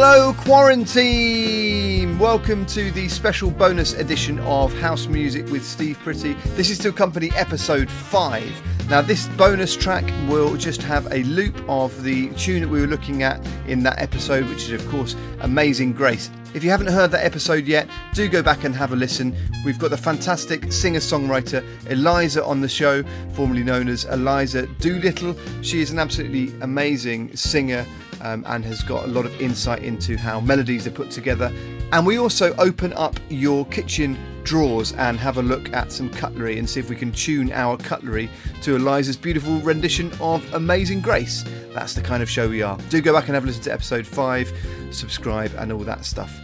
Hello, quarantine! Welcome to the special bonus edition of House Music with Steve Pretty. This is to accompany episode 5. Now, this bonus track will just have a loop of the tune that we were looking at in that episode, which is, of course, Amazing Grace. If you haven't heard that episode yet, do go back and have a listen. We've got the fantastic singer songwriter Eliza on the show, formerly known as Eliza Doolittle. She is an absolutely amazing singer um, and has got a lot of insight into how melodies are put together. And we also open up your kitchen drawers and have a look at some cutlery and see if we can tune our cutlery to Eliza's beautiful rendition of Amazing Grace. That's the kind of show we are. Do go back and have a listen to episode 5, subscribe, and all that stuff.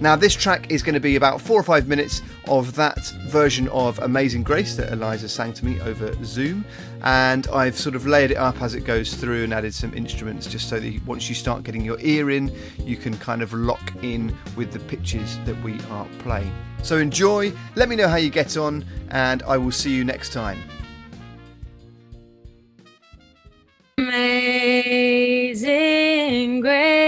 Now, this track is going to be about four or five minutes of that version of Amazing Grace that Eliza sang to me over Zoom. And I've sort of layered it up as it goes through and added some instruments just so that once you start getting your ear in, you can kind of lock in with the pitches that we are playing. So enjoy, let me know how you get on, and I will see you next time. Amazing grace,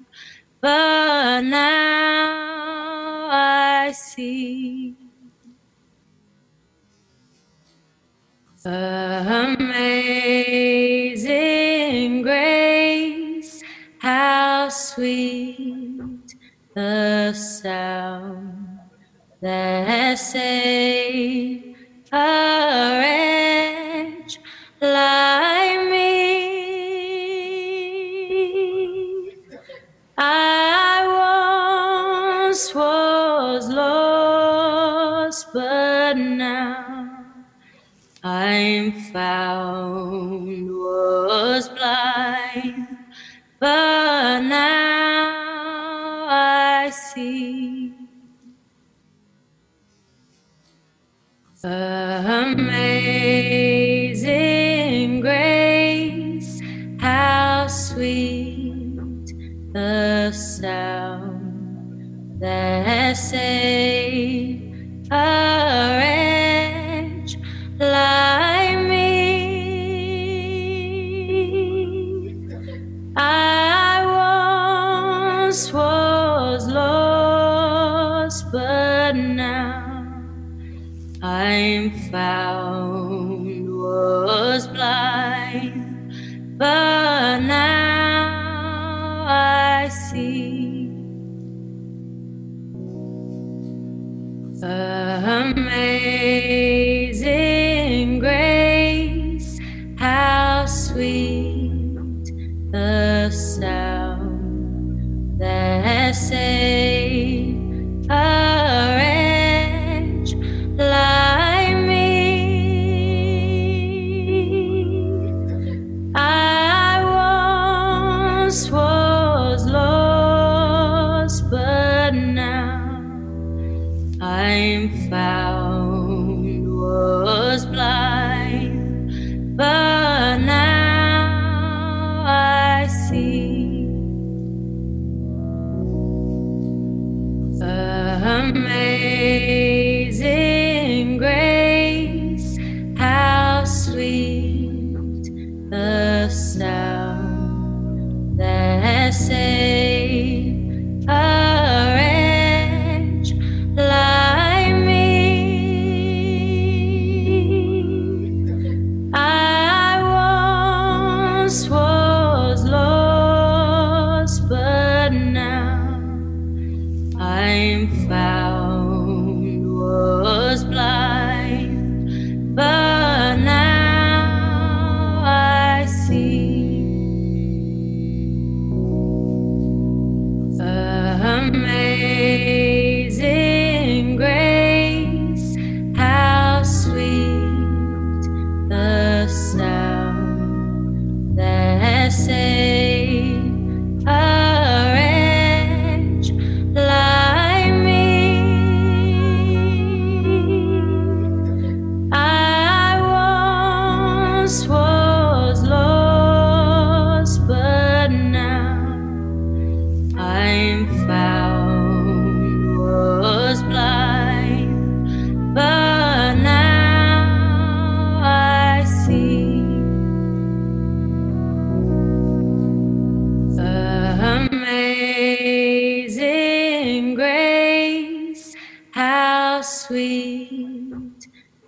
but now I see. Amazing grace, how sweet the sound that saved a but now I'm found, was blind, but now I see. Amazing grace, how sweet the sound that saved now I'm found, was blind, but now I see. Amazing grace, how sweet the sound that saved sound was blind, but now I see amazing grace. How sweet the sound that saved.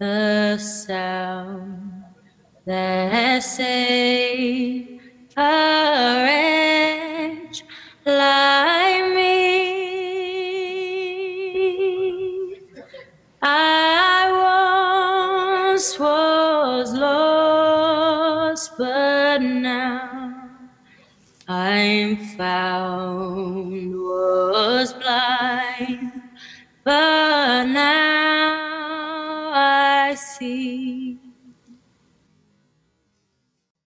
the sound that saved a wretch like me. I once was lost, but now I'm found.